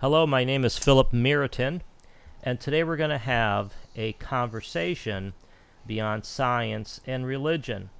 Hello, my name is Philip Meriton, and today we're going to have a conversation beyond science and religion.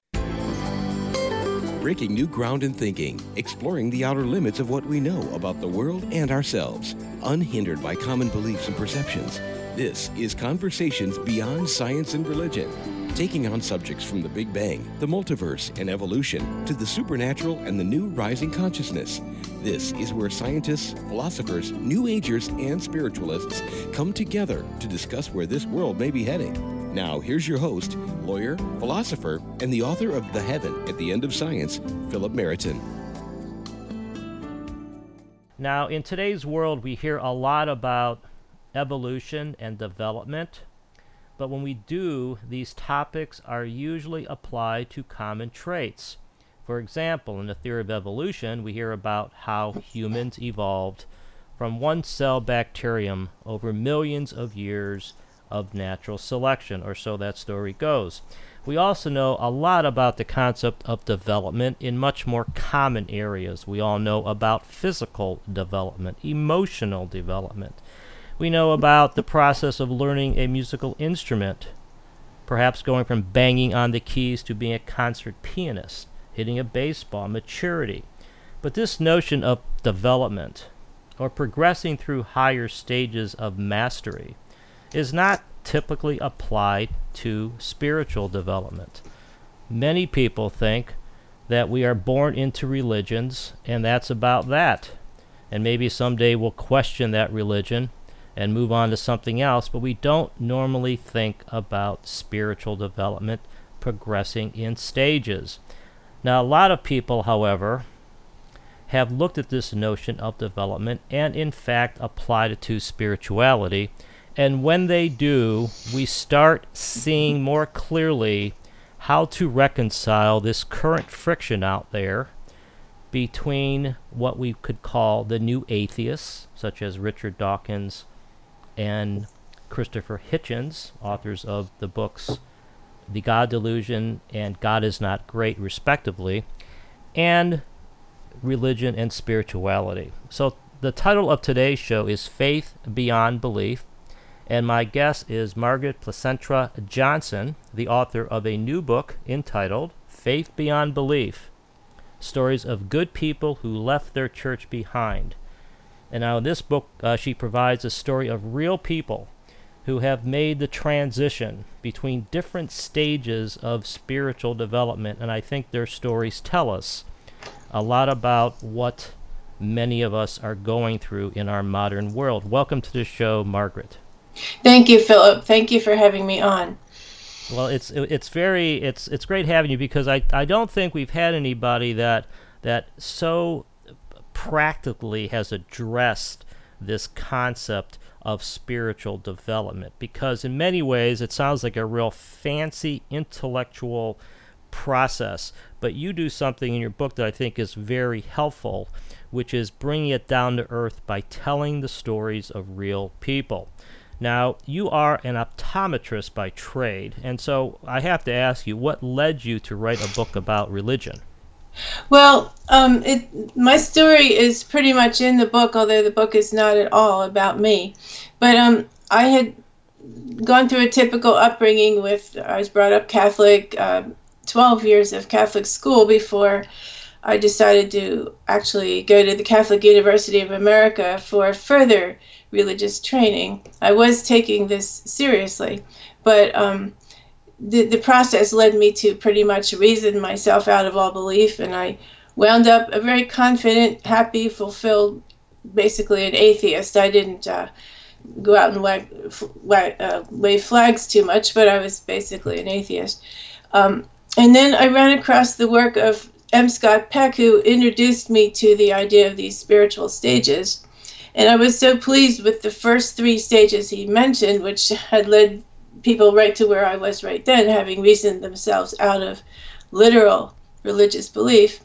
Breaking new ground in thinking, exploring the outer limits of what we know about the world and ourselves, unhindered by common beliefs and perceptions. This is Conversations Beyond Science and Religion taking on subjects from the Big Bang, the multiverse, and evolution to the supernatural and the new rising consciousness. This is where scientists, philosophers, New Agers, and spiritualists come together to discuss where this world may be heading. Now, here's your host, lawyer, philosopher, and the author of The Heaven at the End of Science, Philip Meriton. Now, in today's world, we hear a lot about evolution and development but when we do, these topics are usually applied to common traits. For example, in the theory of evolution, we hear about how humans evolved from one cell bacterium over millions of years of natural selection, or so that story goes. We also know a lot about the concept of development in much more common areas. We all know about physical development, emotional development. We know about the process of learning a musical instrument, perhaps going from banging on the keys to being a concert pianist, hitting a baseball, maturity. But this notion of development, or progressing through higher stages of mastery, is not typically applied to spiritual development. Many people think that we are born into religions and that's about that. And maybe someday we'll question that religion and move on to something else, but we don't normally think about spiritual development progressing in stages. Now, a lot of people, however, have looked at this notion of development and, in fact, applied it to spirituality. And when they do, we start seeing more clearly how to reconcile this current friction out there between what we could call the new atheists, such as Richard Dawkins and Christopher Hitchens, authors of the books The God Delusion and God is Not Great, respectively, and religion and spirituality. So, the title of today's show is Faith Beyond Belief, and my guest is Margaret Placentra Johnson, the author of a new book entitled Faith Beyond Belief Stories of Good People Who Left Their Church Behind. And now in this book, uh, she provides a story of real people who have made the transition between different stages of spiritual development. And I think their stories tell us a lot about what many of us are going through in our modern world. Welcome to the show, Margaret. Thank you, Philip. Thank you for having me on. Well, it's it's very it's it's great having you because I, I don't think we've had anybody that that so practically has addressed this concept of spiritual development. Because in many ways it sounds like a real fancy intellectual process but you do something in your book that I think is very helpful which is bringing it down to earth by telling the stories of real people. Now you are an optometrist by trade and so I have to ask you what led you to write a book about religion well, um, it, my story is pretty much in the book, although the book is not at all about me. But um, I had gone through a typical upbringing with, I was brought up Catholic, uh, 12 years of Catholic school before I decided to actually go to the Catholic University of America for further religious training. I was taking this seriously, but um, the, the process led me to pretty much reason myself out of all belief, and I wound up a very confident, happy, fulfilled, basically an atheist. I didn't uh, go out and wag, uh, wave flags too much, but I was basically an atheist. Um, and then I ran across the work of M. Scott Peck, who introduced me to the idea of these spiritual stages. And I was so pleased with the first three stages he mentioned, which had led people right to where I was right then, having reasoned themselves out of literal religious belief.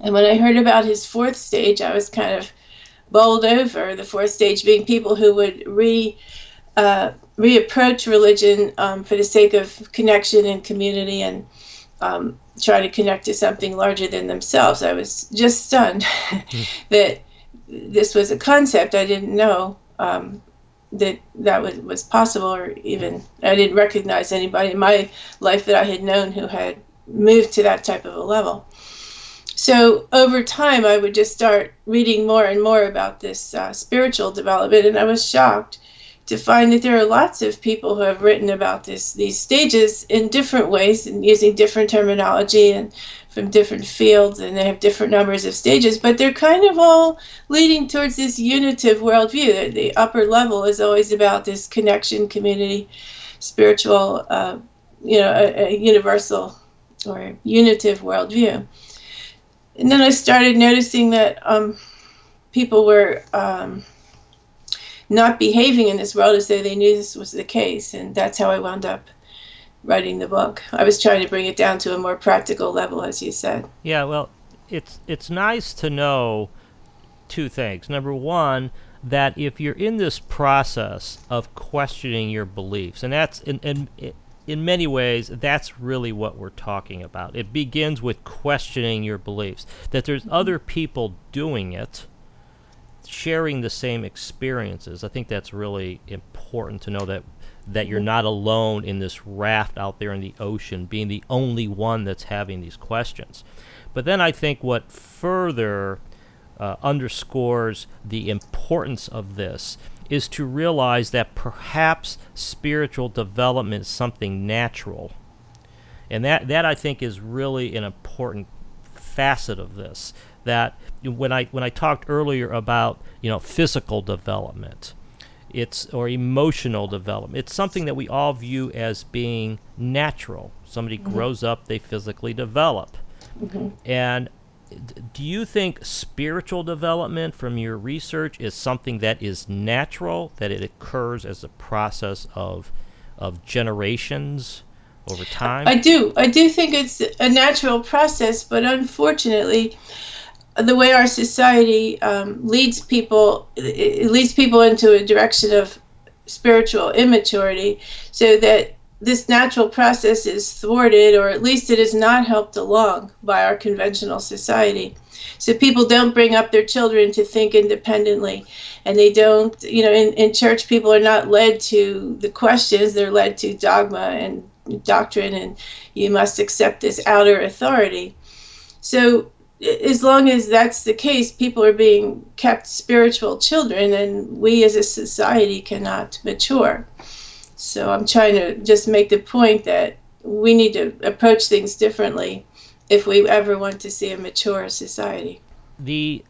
And when I heard about his fourth stage, I was kind of bowled over. The fourth stage being people who would re uh, reapproach religion um, for the sake of connection and community and um, try to connect to something larger than themselves. I was just stunned that this was a concept. I didn't know um, that that was, was possible, or even I didn't recognize anybody in my life that I had known who had moved to that type of a level. So over time, I would just start reading more and more about this uh, spiritual development, and I was shocked to find that there are lots of people who have written about this these stages in different ways and using different terminology and from different fields and they have different numbers of stages but they're kind of all leading towards this unitive worldview. The upper level is always about this connection community spiritual uh, you know a, a universal or unitive worldview. And then i started noticing that um, people were um, not behaving in this world as though they knew this was the case. And that's how I wound up writing the book. I was trying to bring it down to a more practical level, as you said. Yeah, well, it's it's nice to know two things. Number one, that if you're in this process of questioning your beliefs, and that's in, in in many ways, that's really what we're talking about. It begins with questioning your beliefs. That there's mm-hmm. other people doing it, sharing the same experiences. I think that's really important to know that that you're not alone in this raft out there in the ocean, being the only one that's having these questions. But then I think what further uh, underscores the importance of this is to realize that perhaps spiritual development is something natural. And that, that I think is really an important facet of this. That when I when I talked earlier about you know physical development, it's or emotional development. It's something that we all view as being natural. Somebody mm-hmm. grows up, they physically develop, mm-hmm. and do you think spiritual development from your research is something that is natural that it occurs as a process of of generations over time i do i do think it's a natural process but unfortunately the way our society um, leads people it leads people into a direction of spiritual immaturity so that this natural process is thwarted or at least it is not helped along by our conventional society. So people don't bring up their children to think independently and they don't you know in, in church people are not led to the questions they're led to dogma and doctrine and you must accept this outer authority. So as long as that's the case, people are being kept spiritual children, and we as a society cannot mature. So I'm trying to just make the point that we need to approach things differently if we ever want to see a mature society. The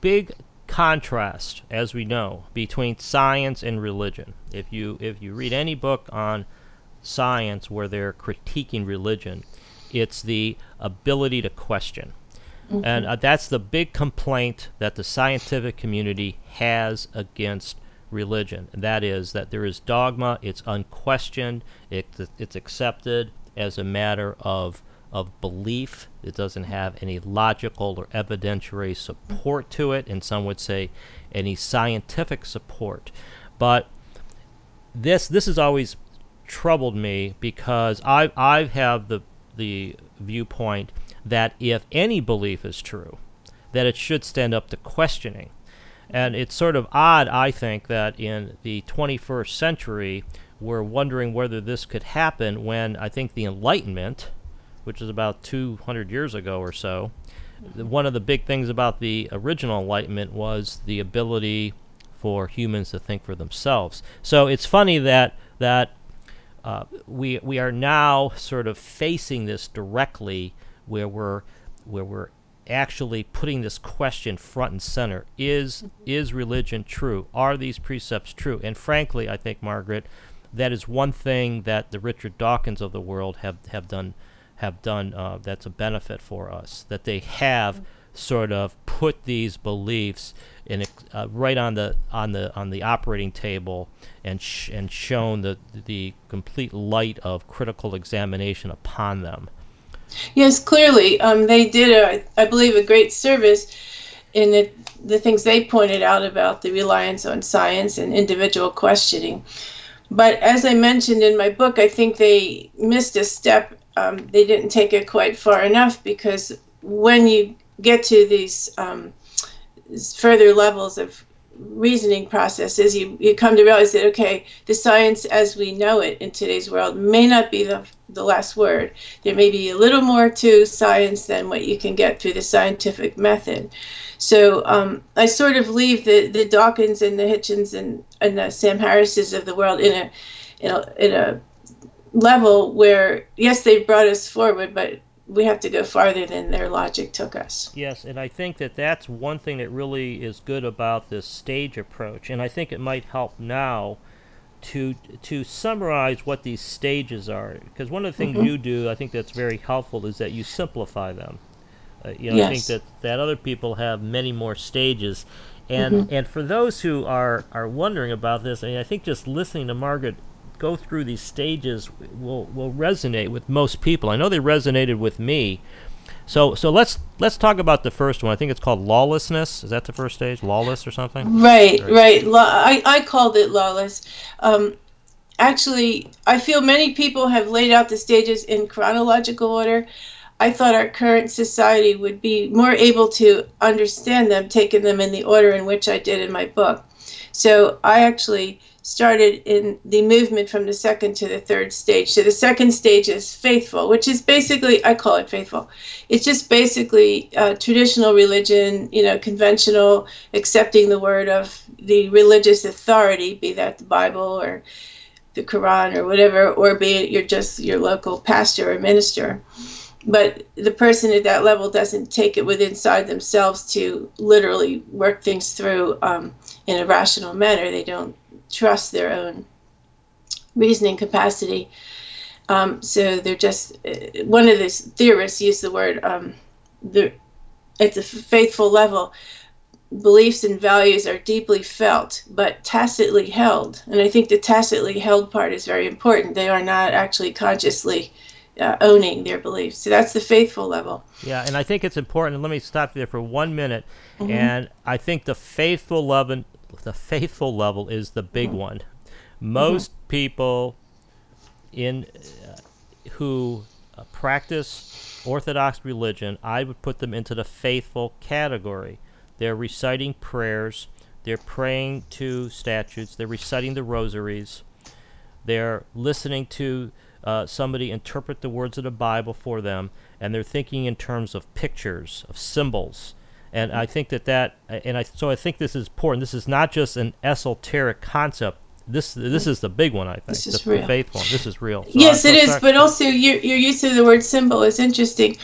big contrast, as we know, between science and religion. If you if you read any book on science where they're critiquing religion, it's the ability to question Mm-hmm. And uh, that's the big complaint that the scientific community has against religion. And that is that there is dogma, it's unquestioned, it, it's accepted as a matter of, of belief. It doesn't have any logical or evidentiary support to it, and some would say any scientific support. But this this has always troubled me because I I have the the viewpoint that if any belief is true, that it should stand up to questioning. And it's sort of odd, I think, that in the 21st century, we're wondering whether this could happen when I think the Enlightenment, which is about 200 years ago or so, one of the big things about the original Enlightenment was the ability for humans to think for themselves. So it's funny that that uh, we we are now sort of facing this directly where we're where we're actually putting this question front and center. Is is religion true? Are these precepts true? And frankly i think margaret that is one thing that the richard dawkins of the world have have done have done uh, that's a benefit for us that they have sort of put these beliefs in uh, right on the on the on the operating table and sh- and shown the the complete light of critical examination upon them Yes, clearly. Um, they did, a, I believe, a great service in the, the things they pointed out about the reliance on science and individual questioning. But as I mentioned in my book, I think they missed a step. Um, they didn't take it quite far enough because when you get to these um, further levels of reasoning processes, you, you come to realize that, okay, the science as we know it in today's world may not be the, the last word. There may be a little more to science than what you can get through the scientific method. So um, I sort of leave the, the Dawkins and the Hitchens and, and the Sam Harrises of the world in a, in a, in a level where, yes, they've brought us forward, but we have to go farther than their logic took us. Yes, and I think that that's one thing that really is good about this stage approach, and I think it might help now to to summarize what these stages are. Because one of the things mm-hmm. you do, I think that's very helpful, is that you simplify them. Uh, you know, yes. I think that that other people have many more stages, and mm-hmm. and for those who are are wondering about this, I mean, I think just listening to Margaret go through these stages will will resonate with most people. I know they resonated with me. So so let's let's talk about the first one. I think it's called lawlessness. Is that the first stage? Lawless or something? Right, right. right. I I called it lawless. Um, actually, I feel many people have laid out the stages in chronological order. I thought our current society would be more able to understand them, taking them in the order in which I did in my book. So I actually started in the movement from the second to the third stage. So the second stage is faithful, which is basically, I call it faithful. It's just basically uh, traditional religion, you know, conventional, accepting the word of the religious authority, be that the Bible or the Quran or whatever, or be it you're just your local pastor or minister. But the person at that level doesn't take it within inside themselves to literally work things through um, in a rational manner. They don't trust their own reasoning capacity. Um, so they're just uh, one of the theorists used the word um, the at the faithful level. Beliefs and values are deeply felt, but tacitly held. And I think the tacitly held part is very important. They are not actually consciously uh, owning their beliefs. So that's the faithful level. Yeah, and I think it's important. Let me stop there for one minute. Mm-hmm. And I think the faithful level, the faithful level is the big mm-hmm. one. Most mm-hmm. people in uh, who uh, practice Orthodox religion, I would put them into the faithful category. They're reciting prayers, they're praying to statutes, they're reciting the rosaries, they're listening to uh, somebody interpret the words of the Bible for them, and they're thinking in terms of pictures, of symbols. And I think that that, and I so I think this is important. This is not just an esoteric concept. This this is the big one. I think this is the, real. faith one. This is real. So yes, it is. But also, your your use of the word symbol is interesting.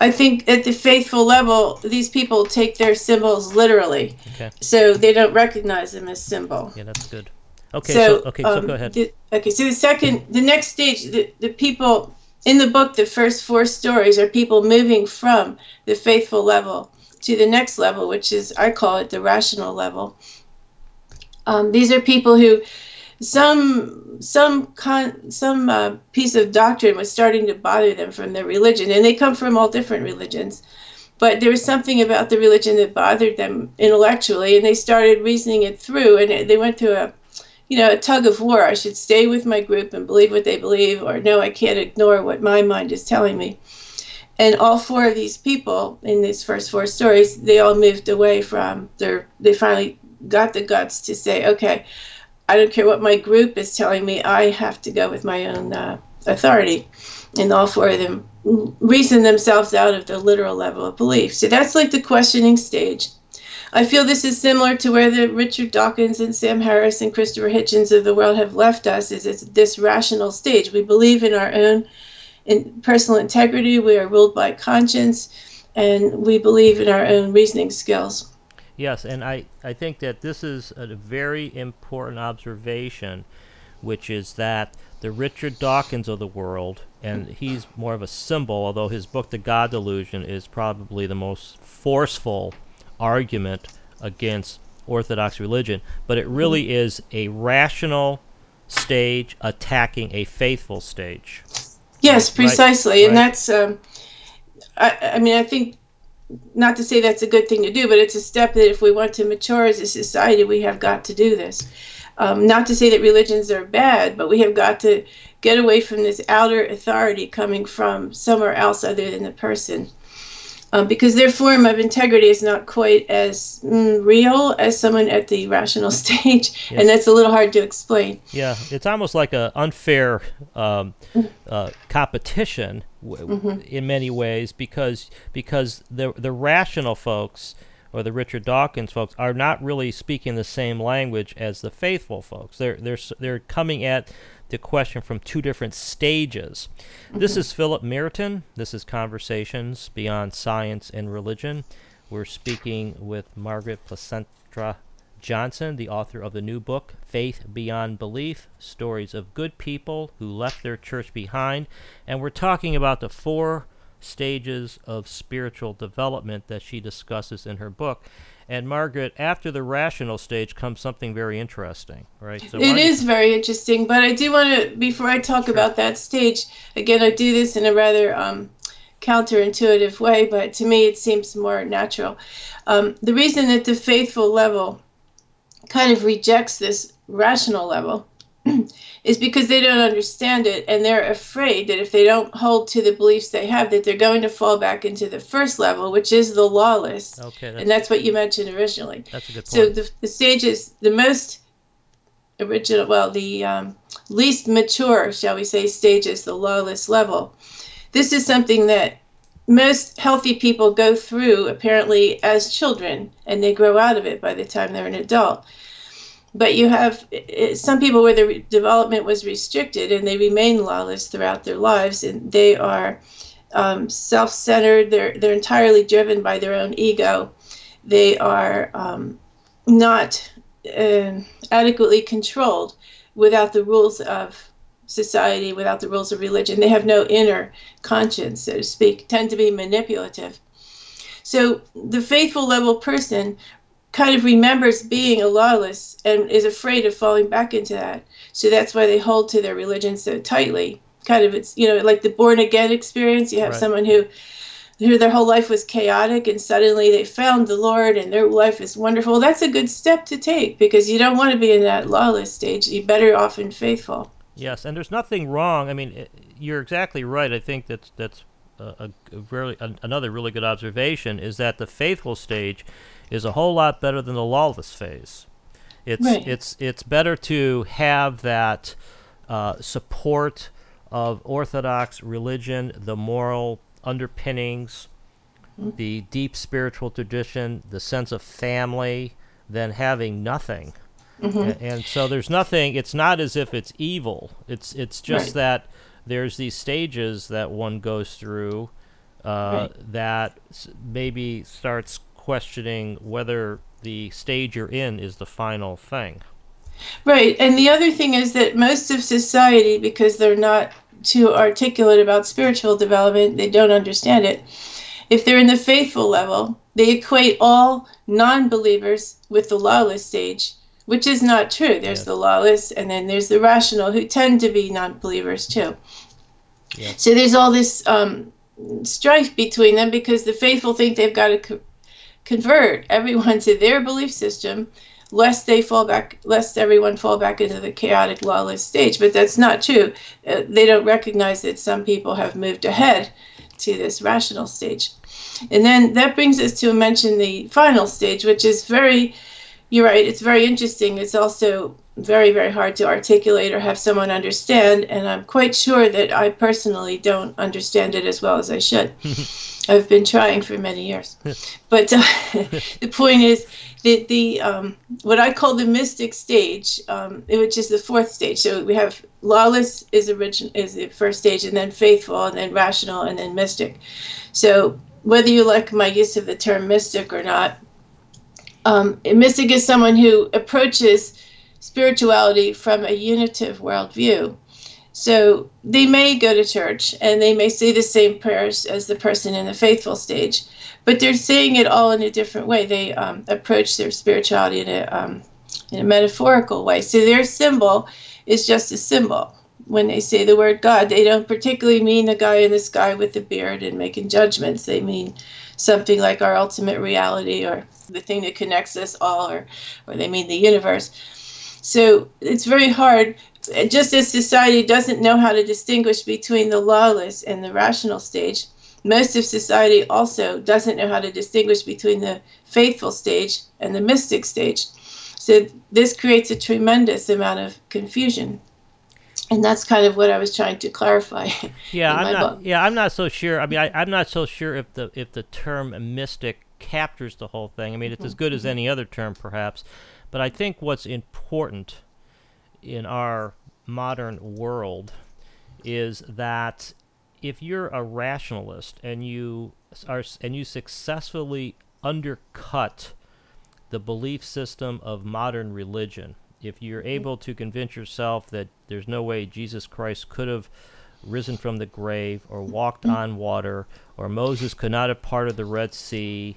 I think at the faithful level, these people take their symbols literally, okay. so they don't recognize them as symbol. Yeah, that's good. Okay, so, so okay, so um, go ahead. The, okay, so the second, the next stage, the, the people in the book, the first four stories are people moving from the faithful level to the next level, which is I call it the rational level. Um, these are people who some some con, some uh, piece of doctrine was starting to bother them from their religion, and they come from all different religions. But there was something about the religion that bothered them intellectually, and they started reasoning it through, and they went through a you know, a tug of war. I should stay with my group and believe what they believe, or no, I can't ignore what my mind is telling me. And all four of these people in these first four stories, they all moved away from their, they finally got the guts to say, okay, I don't care what my group is telling me, I have to go with my own uh, authority. And all four of them reason themselves out of the literal level of belief. So that's like the questioning stage. I feel this is similar to where the Richard Dawkins and Sam Harris and Christopher Hitchens of the world have left us. Is it's this rational stage. We believe in our own in personal integrity. We are ruled by conscience, and we believe in our own reasoning skills. Yes, and I, I think that this is a very important observation, which is that the Richard Dawkins of the world, and he's more of a symbol, although his book, The God Delusion, is probably the most forceful argument against Orthodox religion, but it really mm-hmm. is a rational stage attacking a faithful stage. Yes, precisely, right? and right. that's. Um, I, I mean, I think not to say that's a good thing to do, but it's a step that if we want to mature as a society, we have got to do this. Um, not to say that religions are bad, but we have got to get away from this outer authority coming from somewhere else other than the person. Um, because their form of integrity is not quite as mm, real as someone at the rational stage, yes. and that's a little hard to explain. Yeah, it's almost like an unfair um, uh, competition w- mm-hmm. in many ways because because the the rational folks or the Richard Dawkins folks are not really speaking the same language as the faithful folks. They're they're they're coming at the question from two different stages. This is Philip Merton. This is Conversations Beyond Science and Religion. We're speaking with Margaret Placentra Johnson, the author of the new book, Faith Beyond Belief Stories of Good People Who Left Their Church Behind. And we're talking about the four stages of spiritual development that she discusses in her book. And Margaret, after the rational stage comes something very interesting, right? So it is you... very interesting, but I do want to, before I talk sure. about that stage, again, I do this in a rather um, counterintuitive way, but to me it seems more natural. Um, the reason that the faithful level kind of rejects this rational level is because they don't understand it and they're afraid that if they don't hold to the beliefs they have that they're going to fall back into the first level which is the lawless. Okay that's and that's what you mentioned originally. That's a good point. so the, the stage is the most original well the um, least mature shall we say stage is the lawless level. This is something that most healthy people go through apparently as children and they grow out of it by the time they're an adult but you have some people where their development was restricted and they remain lawless throughout their lives and they are um, self-centered they're they're entirely driven by their own ego. They are um, not uh, adequately controlled without the rules of society without the rules of religion. They have no inner conscience so to speak tend to be manipulative. So the faithful level person kind of remembers being a lawless and is afraid of falling back into that. So that's why they hold to their religion so tightly. Kind of it's you know like the born again experience. You have right. someone who who their whole life was chaotic and suddenly they found the Lord and their life is wonderful. That's a good step to take because you don't want to be in that lawless stage. You're better off in faithful. Yes, and there's nothing wrong. I mean, you're exactly right. I think that's that's a, a really a, another really good observation is that the faithful stage is a whole lot better than the lawless phase. It's right. it's it's better to have that uh, support of Orthodox religion, the moral underpinnings, mm-hmm. the deep spiritual tradition, the sense of family, than having nothing. Mm-hmm. And, and, so there's nothing. It's not as if it's evil. It's it's just right. that there's these stages that one goes through uh, right. that maybe starts questioning whether the stage you're in is the final thing. Right. And the other thing is that most of society, because they're not too articulate about spiritual development, they don't understand it. If they're in the faithful level, they equate all non believers with the lawless stage, which is not true. There's yes. the lawless, and then there's the rational, who tend to be non believers too. Yes. So there's all this um, strife between them because the faithful think they've got to convert everyone to their belief system lest they fall back lest everyone fall back into the chaotic lawless stage. But that's not true. Uh, they don't recognize that some people have moved ahead to this rational stage. And then that brings us to mention the final stage which is very you're right it's very interesting. It's also very very hard to articulate or have someone understand and i'm quite sure that i personally don't understand it as well as i should. I've been trying for many years. But uh, the point is that the um, what i call the mystic stage um, which is the fourth stage. So we have lawless is origin is the first stage and then faithful and then rational and then mystic. So whether you like my use of the term mystic or not um, mystic is someone who approaches spirituality from a unitive worldview. So they may go to church and they may say the same prayers as the person in the faithful stage, but they're saying it all in a different way. They um, approach their spirituality in a, um, in a metaphorical way. So their symbol is just a symbol. When they say the word God, they don't particularly mean the guy in the sky with the beard and making judgments. They mean something like our ultimate reality or the thing that connects us all, or, or they mean the universe. So it's very hard. Just as society doesn't know how to distinguish between the lawless and the rational stage, most of society also doesn't know how to distinguish between the faithful stage and the mystic stage. So this creates a tremendous amount of confusion. And that's kind of what I was trying to clarify. Yeah, I'm not. Book. Yeah, I'm not so sure. I mean, I, am not so sure if the if the term mystic captures the whole thing. I mean, it's mm-hmm. as good as mm-hmm. any other term, perhaps. But I think what's important in our modern world is that if you're a rationalist and you are and you successfully undercut the belief system of modern religion, if you're mm-hmm. able to convince yourself that there's no way Jesus Christ could have risen from the grave or walked mm-hmm. on water or Moses could not have parted the Red Sea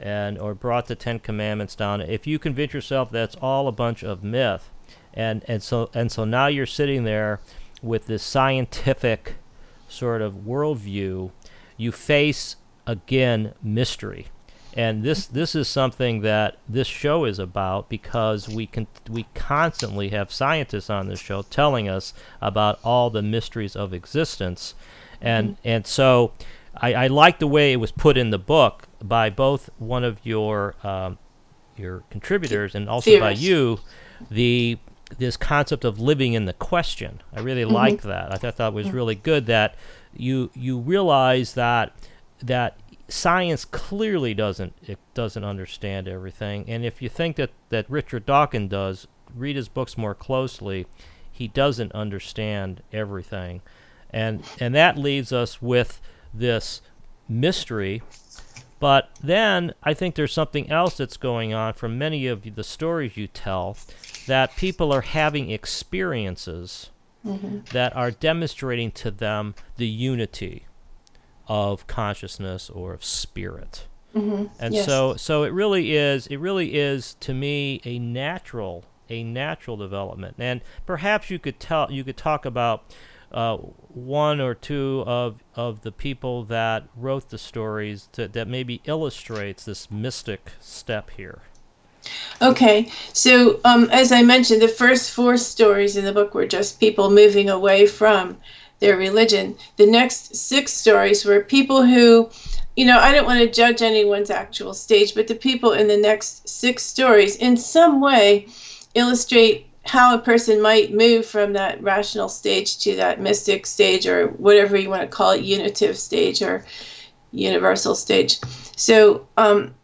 and or brought the 10 commandments down if you convince yourself that's all a bunch of myth and and so and so now you're sitting there with this scientific sort of worldview, you face again mystery. And this this is something that this show is about because we can we constantly have scientists on this show telling us about all the mysteries of existence, and mm-hmm. and so I, I like the way it was put in the book by both one of your um, your contributors and also by you, the this concept of living in the question. I really mm-hmm. liked that. I thought that was really good that you you realize that that science clearly doesn't it doesn't understand everything. And if you think that that Richard Dawkins does, read his books more closely. He doesn't understand everything, and and that leaves us with this mystery. But then I think there's something else that's going on from many of the stories you tell that people are having experiences mm-hmm. that are demonstrating to them the unity of consciousness or of spirit. Mm-hmm. And yes. so so it really is it really is to me a natural a natural development. And perhaps you could tell you could talk about uh, one or two of of the people that wrote the stories to, that maybe illustrates this mystic step here. Okay, so um, as I mentioned, the first four stories in the book were just people moving away from their religion. The next six stories were people who, you know, I don't want to judge anyone's actual stage, but the people in the next six stories in some way illustrate how a person might move from that rational stage to that mystic stage or whatever you want to call it, unitive stage or universal stage. So, um,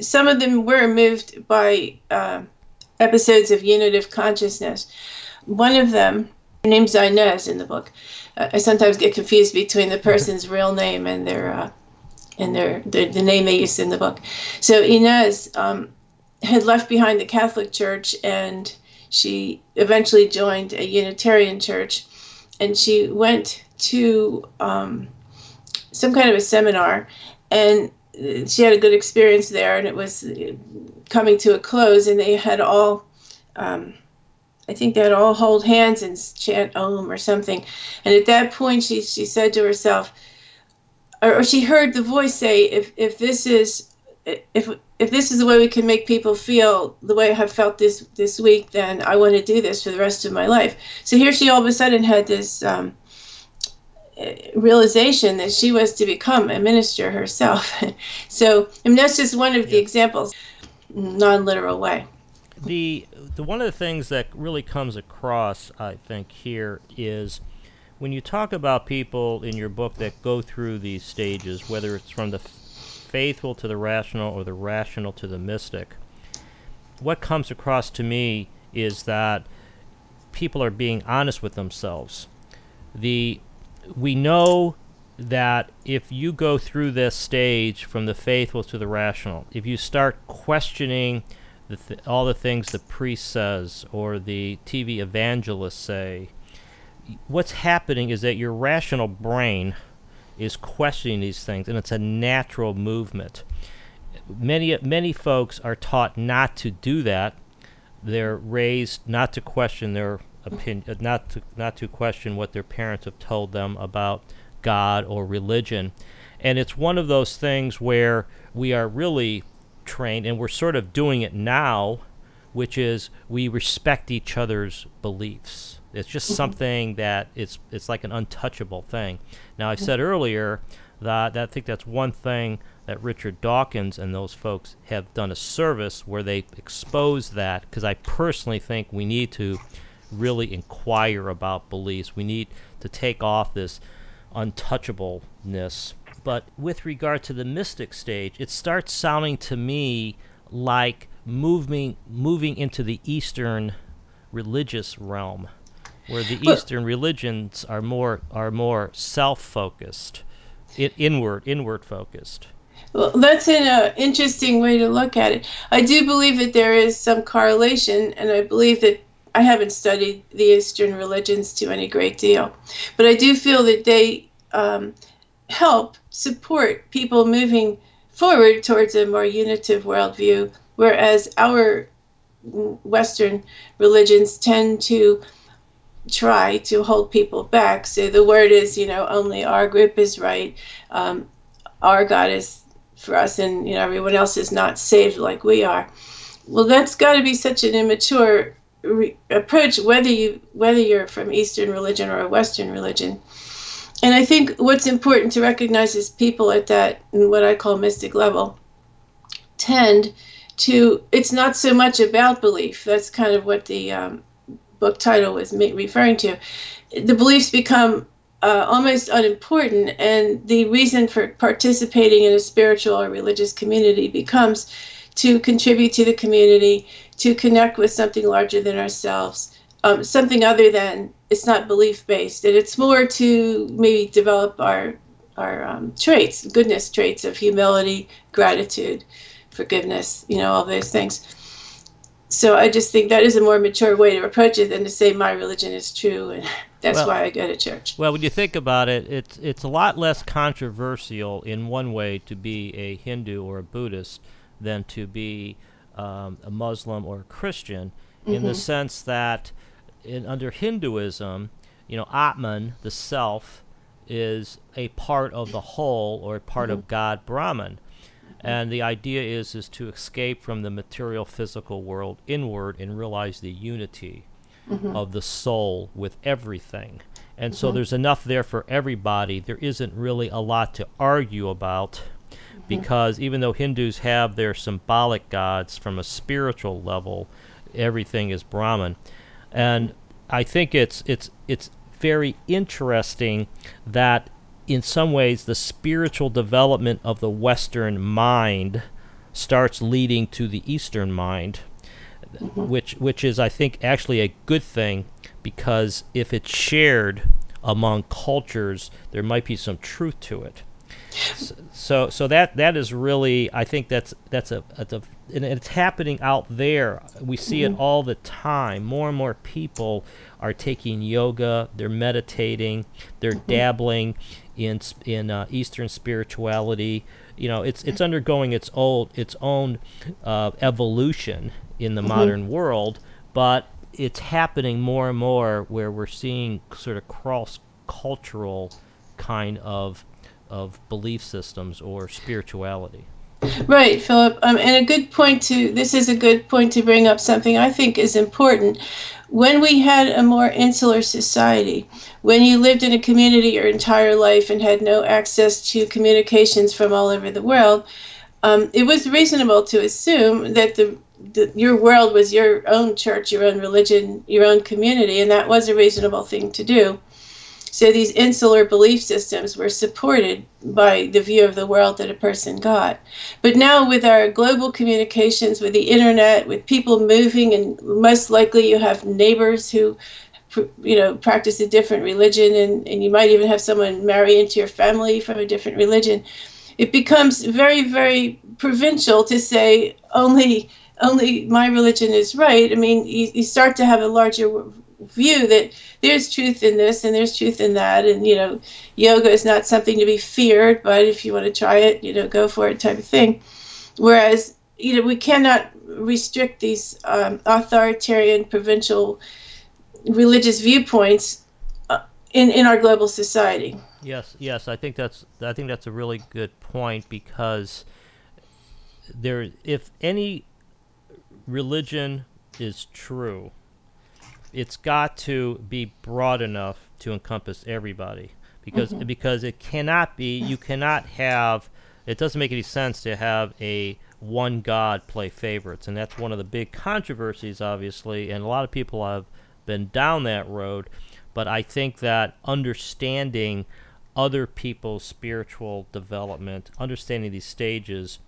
some of them were moved by uh, episodes of unitive consciousness. One of them, her name's Inez in the book. Uh, I sometimes get confused between the person's real name and their uh, and their, their, the name they used in the book. So Inez um, had left behind the Catholic Church and she eventually joined a Unitarian church, and she went to um, some kind of a seminar, and she had a good experience there, and it was coming to a close, and they had all, um, I think they had all hold hands and chant Om or something. And at that point, she she said to herself, or, or she heard the voice say, "If if this is if if this is the way we can make people feel the way I have felt this this week, then I want to do this for the rest of my life." So here she all of a sudden had this. Um, realization that she was to become a minister herself. so, I mean, that's just one of the examples, non-literal way. The the one of the things that really comes across, I think, here is when you talk about people in your book that go through these stages, whether it's from the faithful to the rational or the rational to the mystic. What comes across to me is that people are being honest with themselves. The we know that if you go through this stage from the faithful to the rational, if you start questioning the th- all the things the priest says or the TV evangelists say, what's happening is that your rational brain is questioning these things, and it's a natural movement. Many many folks are taught not to do that. They're raised not to question their opinion, uh, not to not to question what their parents have told them about God or religion. And it's one of those things where we are really trained, and we're sort of doing it now, which is we respect each other's beliefs. It's just something that it's it's like an untouchable thing. Now I said earlier that, that I think that's one thing that Richard Dawkins and those folks have done a service where they expose that because I personally think we need to really inquire about beliefs. We need to take off this untouchableness. But with regard to the mystic stage, it starts sounding to me like moving moving into the Eastern religious realm, where the well, Eastern religions are more are more self focused, inward inward focused. Well, that's an uh, interesting way to look at it. I do believe that there is some correlation, and I believe that I haven't studied the Eastern religions to any great deal, but I do feel that they um, help support people moving forward towards a more unitive worldview, whereas our Western religions tend to try to hold people back. So the word is, you know, only our group is right. Um, our God is for us, and you know, everyone else is not saved like we are. Well, that's got to be such an immature re- approach, whether you whether you're from Eastern religion or a Western religion. And I think what's important to recognize is people at that what I call mystic level tend to. It's not so much about belief. That's kind of what the um, book title was referring to. The beliefs become uh, almost unimportant, and the reason for participating in a spiritual or religious community becomes to contribute to the community, to connect with something larger than ourselves, um, something other than it's not belief based, and it's more to maybe develop our our um, traits, goodness traits of humility, gratitude, forgiveness, you know, all those things. So I just think that is a more mature way to approach it than to say my religion is true and that's well, why I go to church. Well, when you think about it, it's it's a lot less controversial in one way to be a Hindu or a Buddhist than to be um, a Muslim or a Christian, mm-hmm. in the mm-hmm. sense that in, under Hinduism, you know, Atman, the self, is a part of the whole or a part mm-hmm. of God Brahman. And the idea is is to escape from the material physical world inward and realize the unity mm-hmm. of the soul with everything. And so mm-hmm. there's enough there for everybody. There isn't really a lot to argue about because even though Hindus have their symbolic gods from a spiritual level, everything is Brahman. And I think it's it's it's very interesting that in some ways the spiritual development of the western mind starts leading to the eastern mind mm-hmm. which which is I think actually a good thing because if it's shared among cultures there might be some truth to it so so that that is really I think that's that's a, that's a and it's happening out there. We see mm-hmm. it all the time. More and more people are taking yoga. They're meditating. They're mm-hmm. dabbling in in uh, Eastern spirituality. You know, it's it's undergoing its old its own uh, evolution in the mm-hmm. modern world, but it's happening more and more where we're seeing sort of cross cultural kind of of belief systems or spirituality. Right, Philip. Um, and a good point to this is a good point to bring up something I think is important. When we had a more insular society, when you lived in a community your entire life and had no access to communications from all over the world, um, it was reasonable to assume that the, the your world was your own church, your own religion, your own community, and that was a reasonable thing to do. So these insular belief systems were supported by the view of the world that a person got. But now, with our global communications, with the internet, with people moving, and most likely you have neighbors who you know practice a different religion and, and you might even have someone marry into your family from a different religion it becomes very very provincial to say only only my religion is right i mean you, you start to have a larger view that there's truth in this and there's truth in that. And you know yoga is not something to be feared but if you want to try it you know go for it type of thing. Whereas you know we cannot restrict these um, authoritarian provincial religious viewpoints uh, in in our global society. Yes yes i think that's i think that's a really good point because there if any religion is true it's got to be broad enough to encompass everybody because mm-hmm. because it cannot be. You cannot have. It doesn't make any sense to have a one God play favorites, and that's one of the big controversies, obviously, and a lot of people have been down that road. But I think that understanding other people's spiritual development, understanding these stages,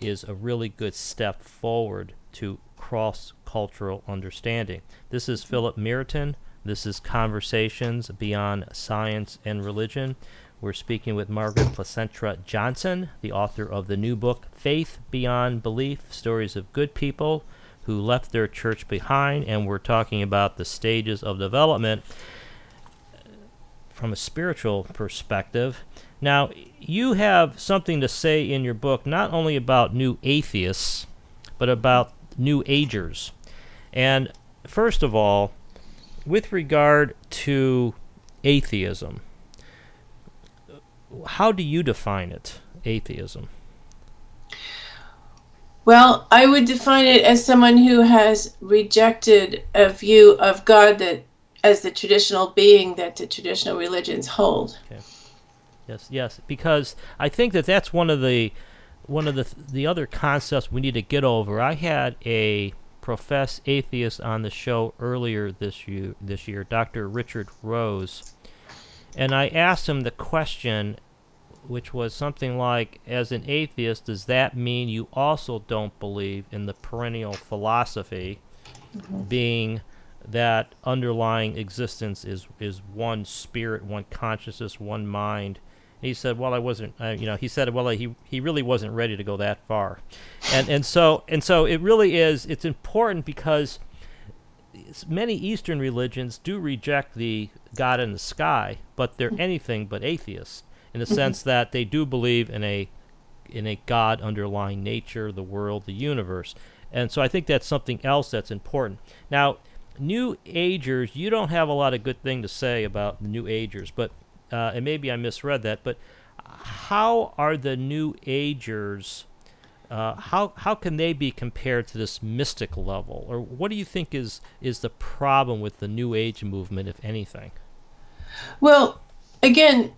is a really good step forward to cross cultural understanding. This is Philip Meriton. This is Conversations Beyond Science and Religion. We're speaking with Margaret Placentra Johnson, the author of the new book, Faith Beyond Belief Stories of Good People Who Left Their Church Behind. And we're talking about the stages of development from a spiritual perspective. Now, you have something to say in your book not only about new atheists, but about new agers. And first of all, with regard to atheism, how do you define it, atheism? Well, I would define it as someone who has rejected a view of God that as the traditional being that the traditional religions hold. Okay. Yes, yes, because I think that that's one of the one of the the other concepts we need to get over. I had a professed atheist on the show earlier this year, this year, Dr. Richard Rose, and I asked him the question, which was something like, "As an atheist, does that mean you also don't believe in the perennial philosophy, mm-hmm. being?" that underlying existence is is one spirit, one consciousness, one mind, he said, "Well, I wasn't. Uh, you know," he said, "Well, he he really wasn't ready to go that far," and and so and so it really is. It's important because many Eastern religions do reject the God in the sky, but they're anything but atheists in the mm-hmm. sense that they do believe in a in a God underlying nature, the world, the universe, and so I think that's something else that's important. Now, New Agers, you don't have a lot of good thing to say about the New Agers, but uh, and maybe I misread that, but how are the New Agers? Uh, how how can they be compared to this mystic level, or what do you think is is the problem with the New Age movement, if anything? Well, again,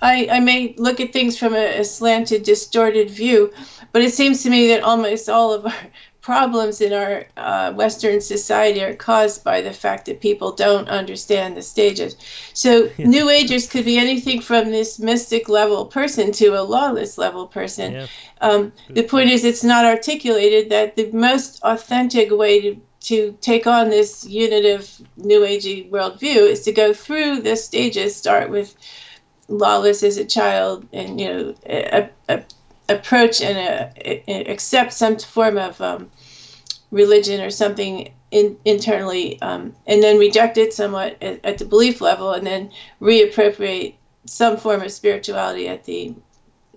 I, I may look at things from a, a, slanted, distorted view, but it seems to me that almost all of our problems in our uh, Western society are caused by the fact that people don't understand the stages. So, yeah. New Agers could be anything from this mystic level person to a lawless level person. Yeah. Um, the point is, it's not articulated that the most authentic way to to take on this unitive New Agey worldview is to go through the stages. Start with lawless as a child, and you know, a, a approach and a, a, accept some form of um, religion or something in, internally, um, and then reject it somewhat at, at, the belief level, and then reappropriate some form of spirituality at the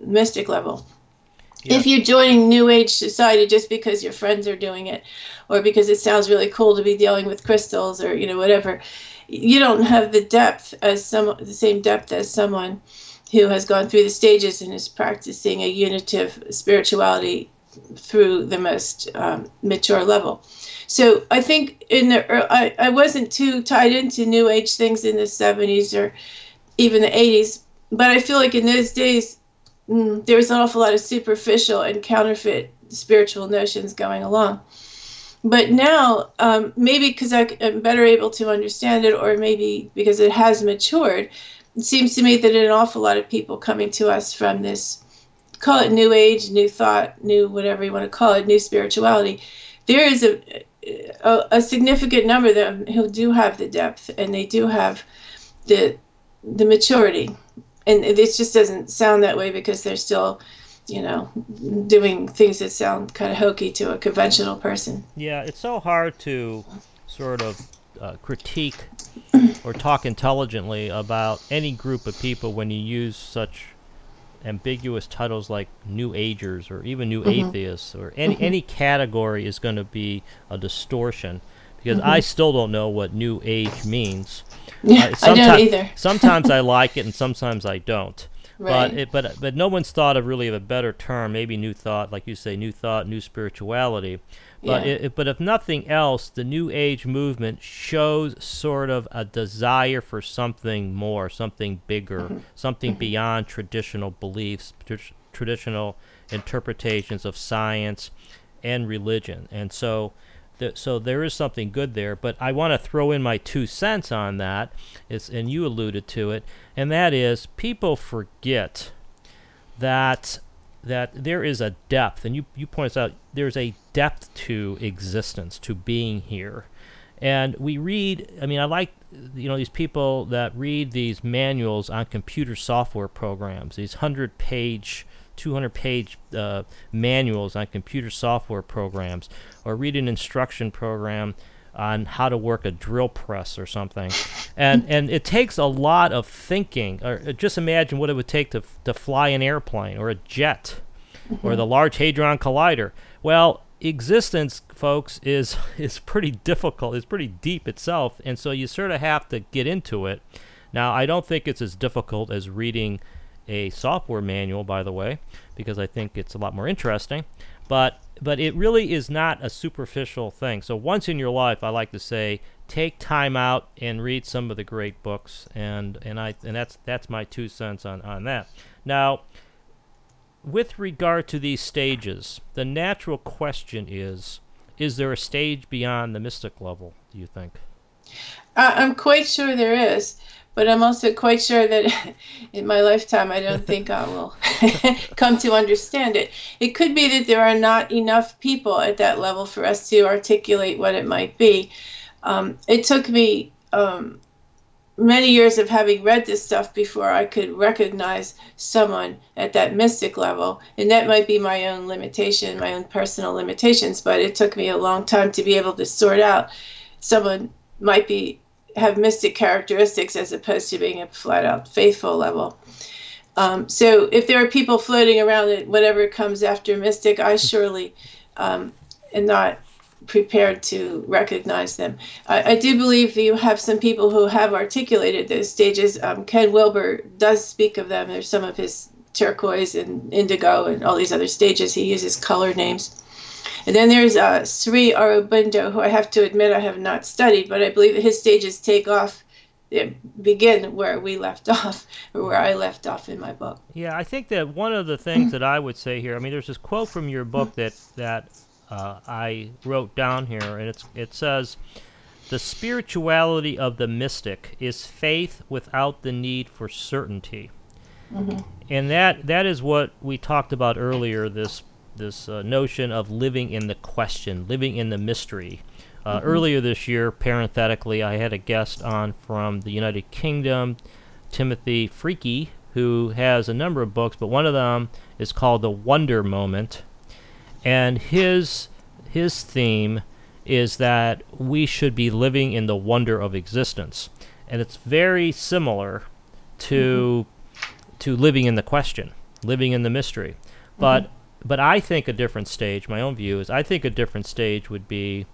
mystic level. Yeah. If you're joining New Age society just because your friends are doing it, or because it sounds really cool to be dealing with crystals, or you know whatever, you don't have the depth as some the same depth as someone who has gone through the stages and is practicing a unitive spirituality through the most um, mature level. So I think in the I, I wasn't too tied into New Age things in the 70s or even the 80s, but I feel like in those days mm, there was an awful lot of superficial and counterfeit spiritual notions going along. But now, um, maybe because I'm better able to understand it, or maybe because it has matured, it seems to me that an awful lot of people coming to us from this call it new age new thought new whatever you want to call it new spirituality there is a a, a significant number of them who do have the depth and they do have the the maturity. And it just doesn't sound that way because they're still you know doing things that sound kind of hokey to a conventional person. Yeah it's so hard to sort of uh, critique or talk intelligently about any group of people when you use such ambiguous titles like new agers or even new mm-hmm. atheists or any mm-hmm. any category is going to be a distortion because mm-hmm. I still don't know what new age means. Yeah, uh, I don't either. sometimes I like it and sometimes I don't. Right. But it, but but no one's thought of really of a better term. Maybe new thought, like you say, new thought, new spirituality. But Yeah. it, but if nothing else, the New Age movement shows sort of a desire for something more, something bigger, something beyond traditional beliefs, tr- traditional interpretations of science and religion. And so, so there is something good there. But I want to throw in my two cents on that. It's, and you alluded to it, and that is people forget that that there is a depth, and you you point out there's a depth to existence, to being here, and we read. I mean, I like you know these people that read these manuals on computer software programs, these hundred page. 200 page uh, manuals on computer software programs, or read an instruction program on how to work a drill press or something. And and it takes a lot of thinking. Or uh, just imagine what it would take to to fly an airplane or a jet or the Large Hadron Collider. Well, existence, folks, is is pretty difficult. It's pretty deep itself, and so you sort of have to get into it. Now, I don't think it's as difficult as reading a software manual, by the way, because I think it's a lot more interesting. But but it really is not a superficial thing. So once in your life, I like to say, take time out and read some of the great books, and and I and that's that's my two cents on on that. Now, with regard to these stages, the natural question is: Is there a stage beyond the mystic level? Do you think? I, I'm quite sure there is, but I'm also quite sure that in my lifetime, I don't think I will come to understand it. It could be that there are not enough people at that level for us to articulate what it might be. Um, it took me um, many years of having read this stuff before I could recognize someone at that mystic level. And that might be my own limitation, my own personal limitations, but it took me a long time to be able to sort out someone might be have mystic characteristics as opposed to being a flat out faithful level. Um, so if there are people floating around at whatever comes after mystic, I surely um, am not prepared to recognize them. I, I do believe you have some people who have articulated those stages. Um, Ken Wilber does speak of them. There's some of his turquoise and indigo and all these other stages. He uses color names. And then there's uh, Sri Aurobindo, who I have to admit I have not studied, but I believe that his stages take off, begin where we left off, or where I left off in my book. Yeah, I think that one of the things that I would say here, I mean, there's this quote from your book that that uh, I wrote down here, and it's it says, "The spirituality of the mystic is faith without the need for certainty," and that that is what we talked about earlier. This this uh, notion of living in the question, living in the mystery. Uh, Earlier this year, parenthetically, I had a guest on from the United Kingdom, Timothy Freke, who has a number of books, but one of them is called The Wonder Moment. And his his theme is that we should be living in the wonder of existence. And it's very similar to to living in the question, living in the mystery. But but I think a different stage, my own view is I think a different stage would be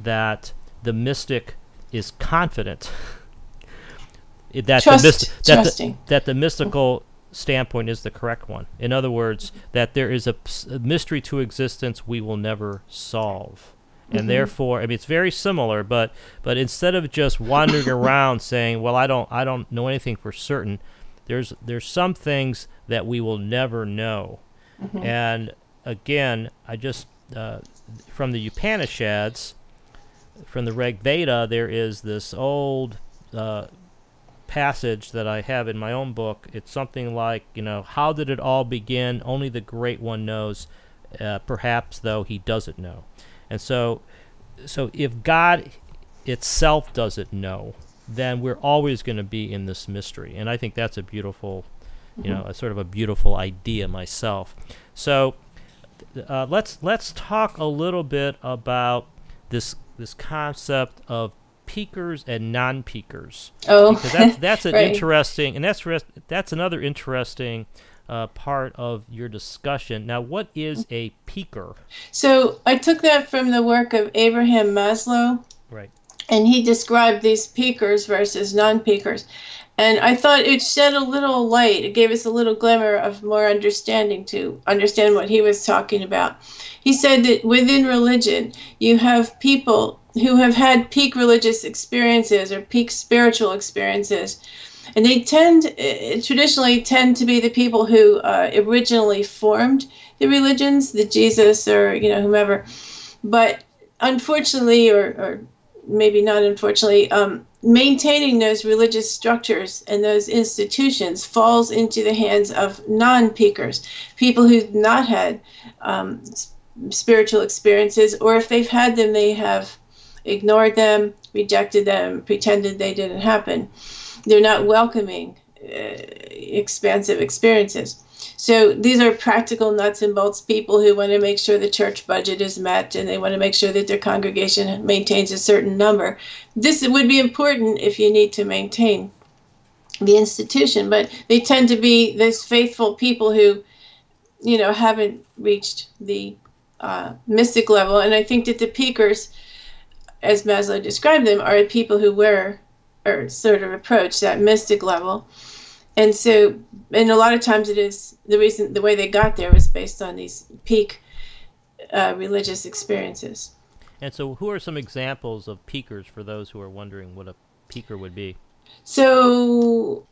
that the mystic is confident that Trust- the myst- that, the, that the mystical standpoint is the correct one. In other words, that there is a, a mystery to existence we will never solve. And mm-hmm. therefore, I mean, it's very similar, but but instead of just wandering around saying, "Well, I don't, I don't know anything for certain," there's there's some things that we will never know. And again, I just uh, from the Upanishads, from the Rig Veda, there is this old uh, passage that I have in my own book. It's something like, you know, how did it all begin? Only the Great One knows. Uh, perhaps, though, he doesn't know. And so, so if God itself doesn't know, then we're always going to be in this mystery. And I think that's a beautiful, you know, a sort of a beautiful idea myself. So, uh, let's let's talk a little bit about this this concept of peakers and non-peakers Oh, because that's that's an Right. interesting and that's res- that's another interesting uh, part of your discussion. Now, what is a peaker? so I took that from the work of Abraham Maslow. Right. and he described these peakers versus non-peakers And I thought it shed a little light. It gave us a little glimmer of more understanding to understand what he was talking about. He said that within religion, you have people who have had peak religious experiences or peak spiritual experiences. And they tend, uh, traditionally, tend to be the people who uh, originally formed the religions, the Jesus or, you know, whomever. But unfortunately, or, or maybe not unfortunately, um, maintaining those religious structures and those institutions falls into the hands of non peakers, people who've not had um, spiritual experiences, or if they've had them, they have ignored them, rejected them, pretended they didn't happen. They're not welcoming uh, expansive experiences. So these are practical nuts and bolts people who want to make sure the church budget is met and they want to make sure that their congregation maintains a certain number. This would be important if you need to maintain the institution, but they tend to be those faithful people who, you know, haven't reached the uh, mystic level. And I think that the peakers, as Maslow described them, are people who were or sort of approach that mystic level and so and a lot of times it is the reason the way they got there was based on these peak uh, religious experiences and so who are some examples of peakers for those who are wondering what a peaker would be so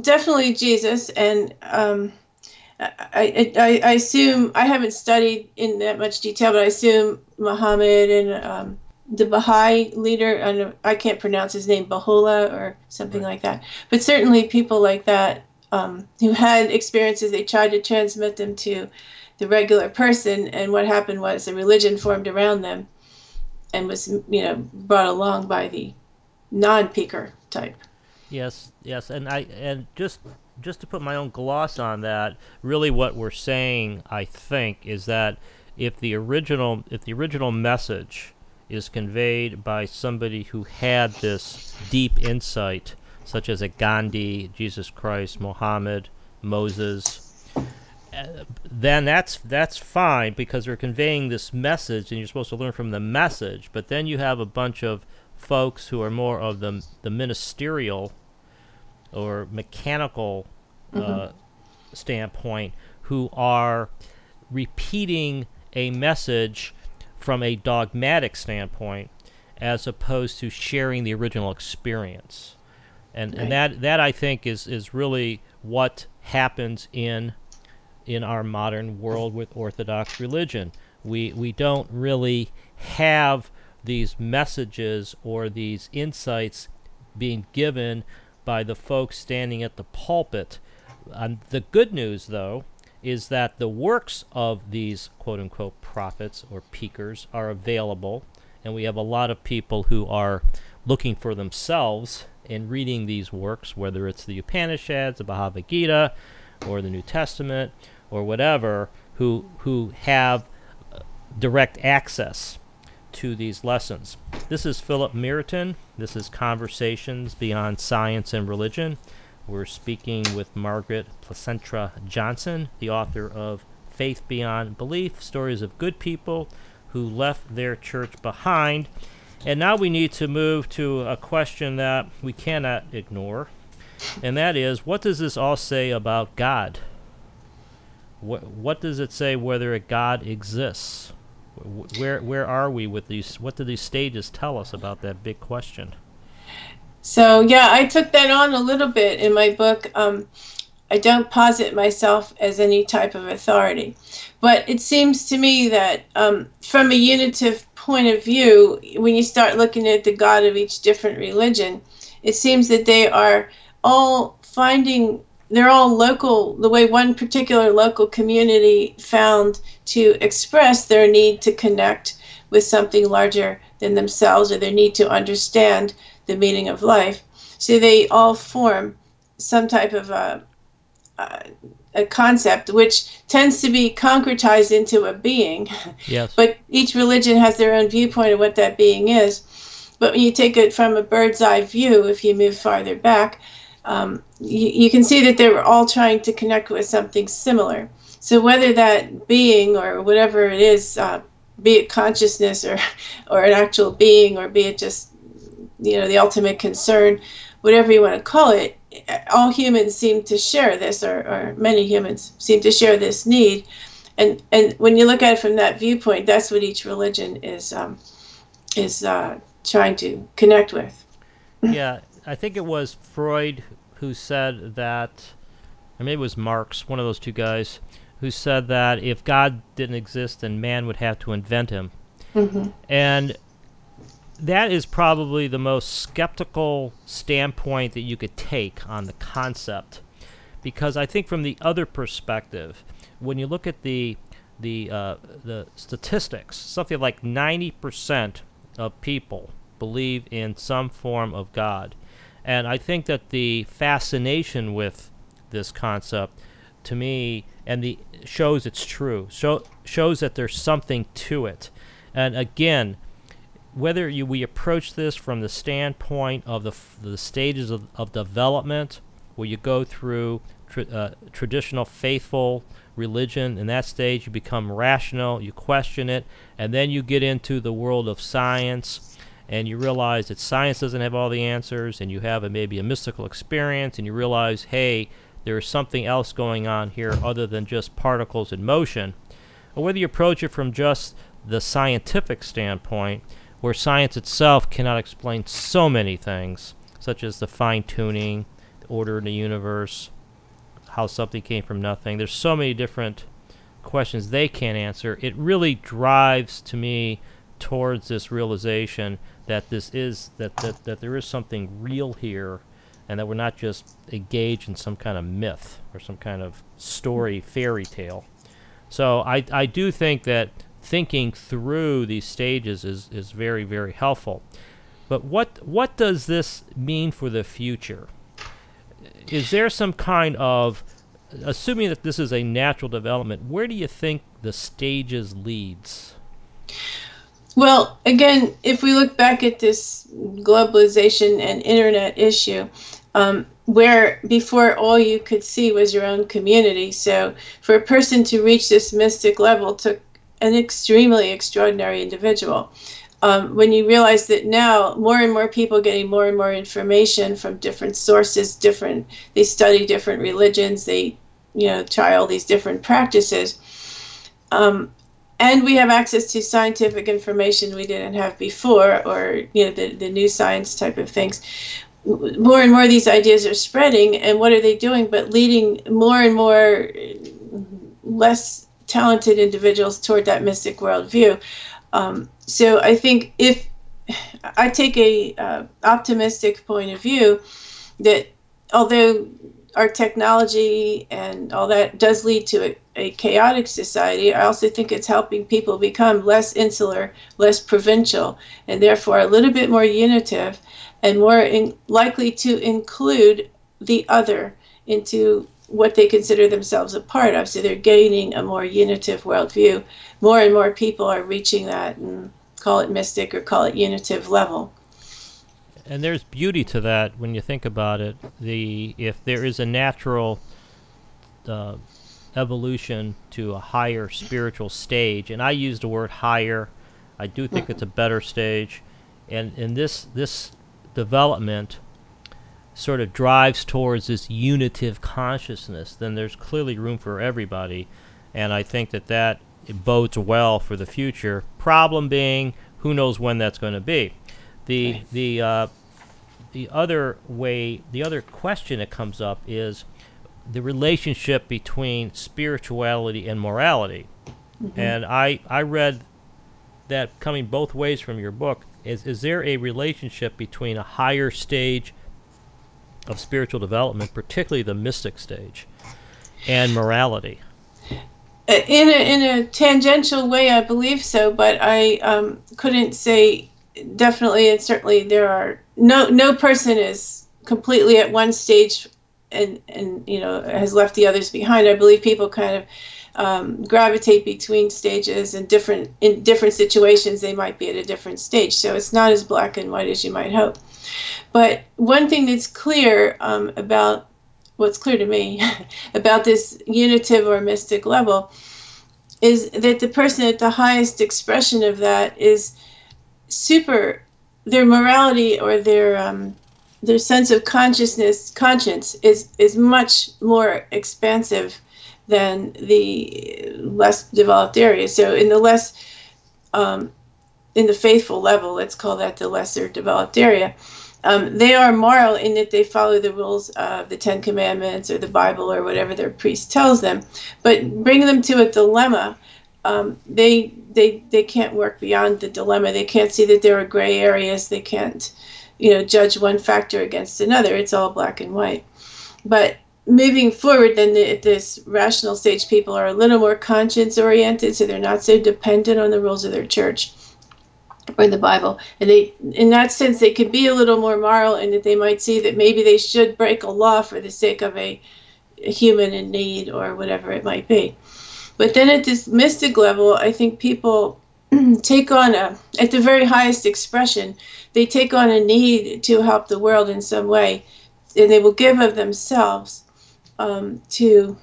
definitely jesus and um, I, I, I assume I haven't studied in that much detail, but I assume Muhammad and um, the Baha'i leader, I can't pronounce his name, Baha'u'llah or something right. like that. But certainly people like that um, who had experiences, they tried to transmit them to the regular person, and what happened was a religion formed around them and was, you know, brought along by the non-peaker type. Yes, yes, and I and just just to put my own gloss on that, really what we're saying, I think, is that if the original if the original message is conveyed by somebody who had this deep insight, such as a Gandhi, Jesus Christ, Muhammad, Moses, uh, then that's that's fine because they're conveying this message, and you're supposed to learn from the message. But then you have a bunch of folks who are more of the the ministerial or mechanical uh, mm-hmm. standpoint who are repeating a message from a dogmatic standpoint as opposed to sharing the original experience. And, right. and that, that I think is, is really what happens in in our modern world with Orthodox religion. We we don't really have these messages or these insights being given by the folks standing at the pulpit. And the good news, though, is that the works of these quote unquote prophets or peakers are available, and we have a lot of people who are looking for themselves in reading these works, whether it's the Upanishads, the Bhagavad Gita, or the New Testament, or whatever, who who have uh, direct access to these lessons. This is Philip Meriton. This is Conversations Beyond Science and Religion. We're speaking with Margaret Placentra Johnson, the author of Faith Beyond Belief Stories of Good People Who Left Their Church Behind. And now we need to move to a question that we cannot ignore, and that is what does this all say about God? What, what does it say whether a God exists? Where, where are we with these? What do these stages tell us about that big question? So yeah, I took that on a little bit in my book. Um, I don't posit myself as any type of authority, but it seems to me that um, from a unitive point of view, when you start looking at the God of each different religion, it seems that they are all finding they're all local the way one particular local community found to express their need to connect with something larger than themselves or their need to understand the meaning of life. So they all form some type of a, a, a concept which tends to be concretized into a being. Yes. but each religion has their own viewpoint of what that being is. But when you take it from a bird's eye view, if you move farther back, um, you, you can see that they were all trying to connect with something similar. So whether that being or whatever it is, uh, be it consciousness or, or an actual being, or be it just you know the ultimate concern whatever you want to call it, all humans seem to share this, or, or many humans seem to share this need. And and when you look at it from that viewpoint, that's what each religion is um, is uh, trying to connect with. yeah, I think it was Freud who said that, or maybe it was Marx, one of those two guys, who said that if God didn't exist, then man would have to invent him. Mm-hmm. And that is probably the most skeptical standpoint that you could take on the concept. Because I think from the other perspective, when you look at the the uh, the statistics, something like 90% of people believe in some form of God. And I think that the fascination with this concept to me and the shows it's true. Show, shows that there's something to it. And again, whether you, we approach this from the standpoint of the, the stages of, of development, where you go through tra- uh, traditional faithful religion, in that stage you become rational, you question it, and then you get into the world of science, and you realize that science doesn't have all the answers, and you have a, maybe a mystical experience, and you realize, hey, there is something else going on here other than just particles in motion. Or whether you approach it from just the scientific standpoint, where science itself cannot explain so many things, such as the fine tuning, the order in the universe, how something came from nothing. There's so many different questions they can't answer. It really drives to me towards this realization that this is that, that, that there is something real here and that we're not just engaged in some kind of myth or some kind of story fairy tale. So I, I do think that thinking through these stages is, is very, very helpful. But what what does this mean for the future? Is there some kind of assuming that this is a natural development, where do you think the stages leads? Well, again, if we look back at this globalization and internet issue, um, where before all you could see was your own community. So for a person to reach this mystic level took an extremely extraordinary individual. Um, when you realize that now more and more people getting more and more information from different sources, different they study different religions, they you know try all these different practices, um, and we have access to scientific information we didn't have before, or you know the the new science type of things. More and more of these ideas are spreading, and what are they doing? But leading more and more less talented individuals toward that mystic worldview. Um, so I think if I take a uh, optimistic point of view, that although our technology and all that does lead to a, a, chaotic society, I also think it's helping people become less insular, less provincial, and therefore a little bit more unitive and more in, likely to include the other into what they consider themselves a part of. So they're gaining a more unitive worldview. More and more people are reaching that and call it mystic or call it unitive level. And there's beauty to that when you think about it. The if there is a natural uh, evolution to a higher spiritual stage, and I use the word higher, I do think it's a better stage, and in this this development sort of drives towards this unitive consciousness, then there's clearly room for everybody. And I think that that bodes well for the future. Problem being, who knows when that's going to be. The right. the uh, the other way, the other question that comes up is the relationship between spirituality and morality. Mm-hmm. And I I read that coming both ways from your book. Is is there a relationship between a higher stage of spiritual development, particularly the mystic stage, and morality? In a, in a tangential way, I believe so, but I um, couldn't say definitely and certainly there are no no person is completely at one stage and and you know has left the others behind. I believe people kind of um, gravitate between stages and different in different situations they might be at a different stage. So it's not as black and white as you might hope. But one thing that's clear um, about what's clear to me about this unitive or mystic level is that the person at the highest expression of that is super their morality or their um, their sense of consciousness conscience is is much more expansive than the less developed areas. So in the less um, in the faithful level, let's call that the lesser developed area. Um, they are moral in that they follow the rules of the Ten Commandments or the Bible or whatever their priest tells them. But bring them to a dilemma, um, they they they can't work beyond the dilemma. They can't see that there are gray areas. They can't, you know, judge one factor against another. It's all black and white. But moving forward, then the, this rational stage people are a little more conscience oriented, so they're not so dependent on the rules of their church or the Bible. And they, in that sense, they could be a little more moral, in that they might see that maybe they should break a law for the sake of a, a human in need or whatever it might be. But then at this mystic level, I think people take on a, at the very highest expression, they take on a need to help the world in some way, and they will give of themselves um, to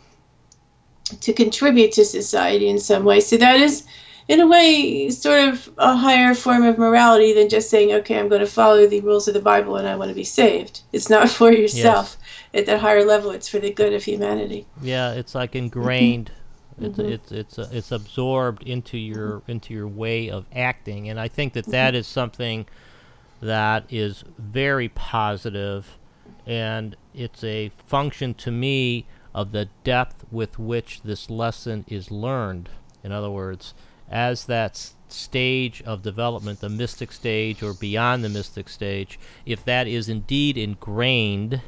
to contribute to society in some way. So that is, in a way, sort of a higher form of morality than just saying, okay, I'm going to follow the rules of the Bible and I want to be saved. It's not for yourself. Yes. At that higher level, it's for the good of humanity. Yeah, it's like ingrained it's mm-hmm. it's it's uh, it's absorbed into your into your way of acting, and I think that that is something that is very positive, and it's a function to me of the depth with which this lesson is learned. In other words, as that stage of development, the mystic stage or beyond the mystic stage, if that is indeed ingrained,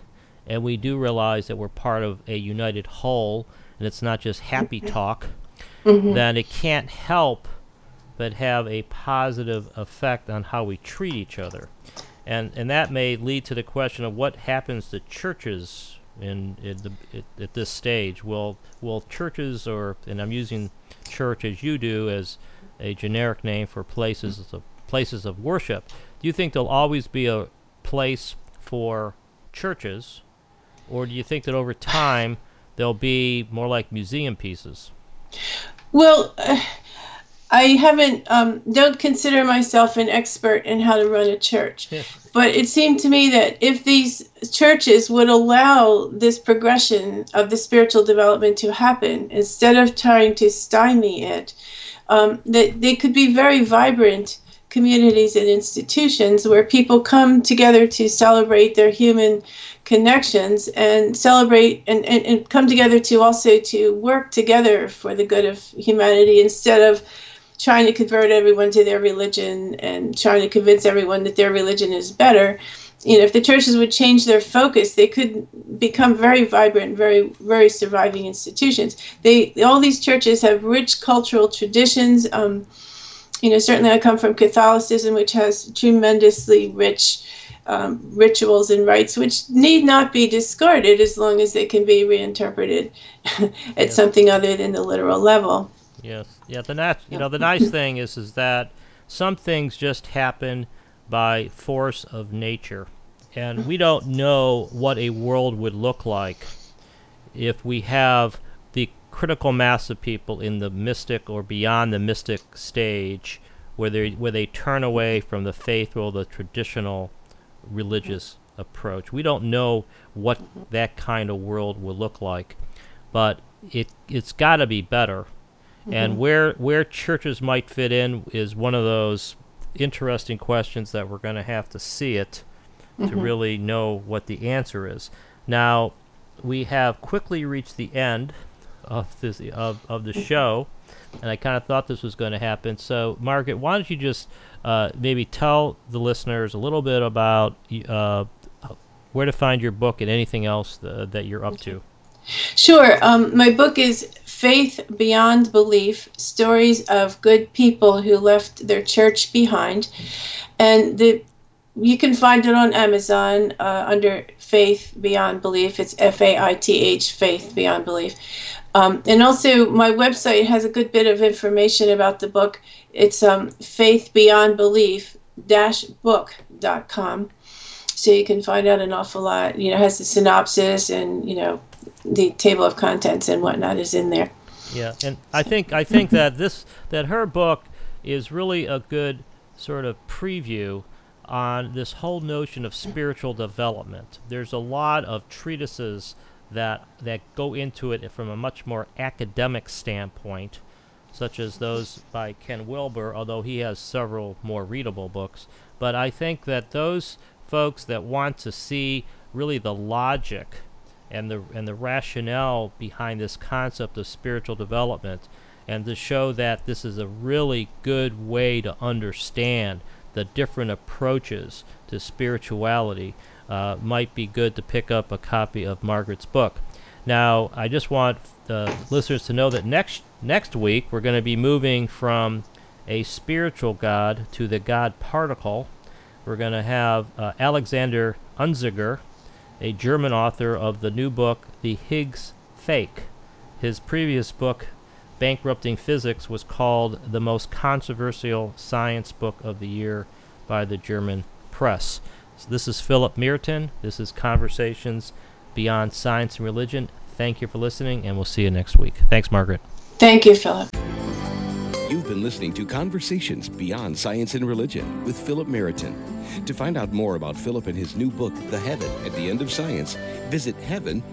and we do realize that we're part of a united whole and it's not just happy talk, mm-hmm. then it can't help but have a positive effect on how we treat each other. And, and that may lead to the question of what happens to churches in, in the, at, at this stage. Will will churches or and I'm using church as you do as a generic name for places of places of worship. Do you think there'll always be a place for churches, or do you think that over time they'll be more like museum pieces. Well, uh, I haven't, um, don't consider myself an expert in how to run a church. but it seemed to me that if these churches would allow this progression of the spiritual development to happen, instead of trying to stymie it, um, that they could be very vibrant communities and institutions where people come together to celebrate their human connections and celebrate and, and, and come together to also to work together for the good of humanity instead of trying to convert everyone to their religion and trying to convince everyone that their religion is better you know if the churches would change their focus they could become very vibrant very very surviving institutions they all these churches have rich cultural traditions um, you know, certainly I come from Catholicism, which has tremendously rich um, rituals and rites, which need not be discarded as long as they can be reinterpreted at yeah. something other than the literal level. Yes, yeah. The nat- you know, the nice thing is, is that some things just happen by force of nature, and we don't know what a world would look like if we have the critical mass of people in the mystic or beyond the mystic stage where they where they turn away from the faith or the traditional religious approach. We don't know what mm-hmm. that kind of world will look like, but it it's got to be better. Mm-hmm. And where where churches might fit in is one of those interesting questions that we're going to have to see it mm-hmm. to really know what the answer is. Now, we have quickly reached the end of this of, of the show, and I kind of thought this was going to happen. So, Margaret, why don't you just uh, maybe tell the listeners a little bit about uh, where to find your book and anything else th- that you're up to? Sure. Um, my book is Faith Beyond Belief Stories of Good People Who Left Their Church Behind. And the you can find it on Amazon uh, under Faith Beyond Belief. It's F A I T H, Faith Beyond Belief. Um, and also, my website has a good bit of information about the book. It's um, faithbeyondbelief-book.com. So you can find out an awful lot. You know, has the synopsis and you know the table of contents and whatnot is in there. Yeah, and I think I think that this that her book is really a good sort of preview on this whole notion of spiritual development. There's a lot of treatises that that go into it from a much more academic standpoint, such as those by Ken Wilber, although he has several more readable books. But I think that those folks that want to see really the logic and the and the rationale behind this concept of spiritual development and to show that this is a really good way to understand the different approaches to spirituality uh, might be good to pick up a copy of Margaret's book. Now, I just want the listeners to know that next next week we're going to be moving from a spiritual God to the God particle. We're going to have uh, Alexander Unzicker, a German author of the new book The Higgs Fake. His previous book, Bankrupting Physics, was called the most controversial science book of the year by the German press. So this is Philip Merton. This is Conversations Beyond Science and Religion. Thank you for listening, and we'll see you next week. Thanks, Margaret. Thank you, Philip. You've been listening to Conversations Beyond Science and Religion with Philip Meriton. To find out more about Philip and his new book, The Heaven at the End of Science, visit heaven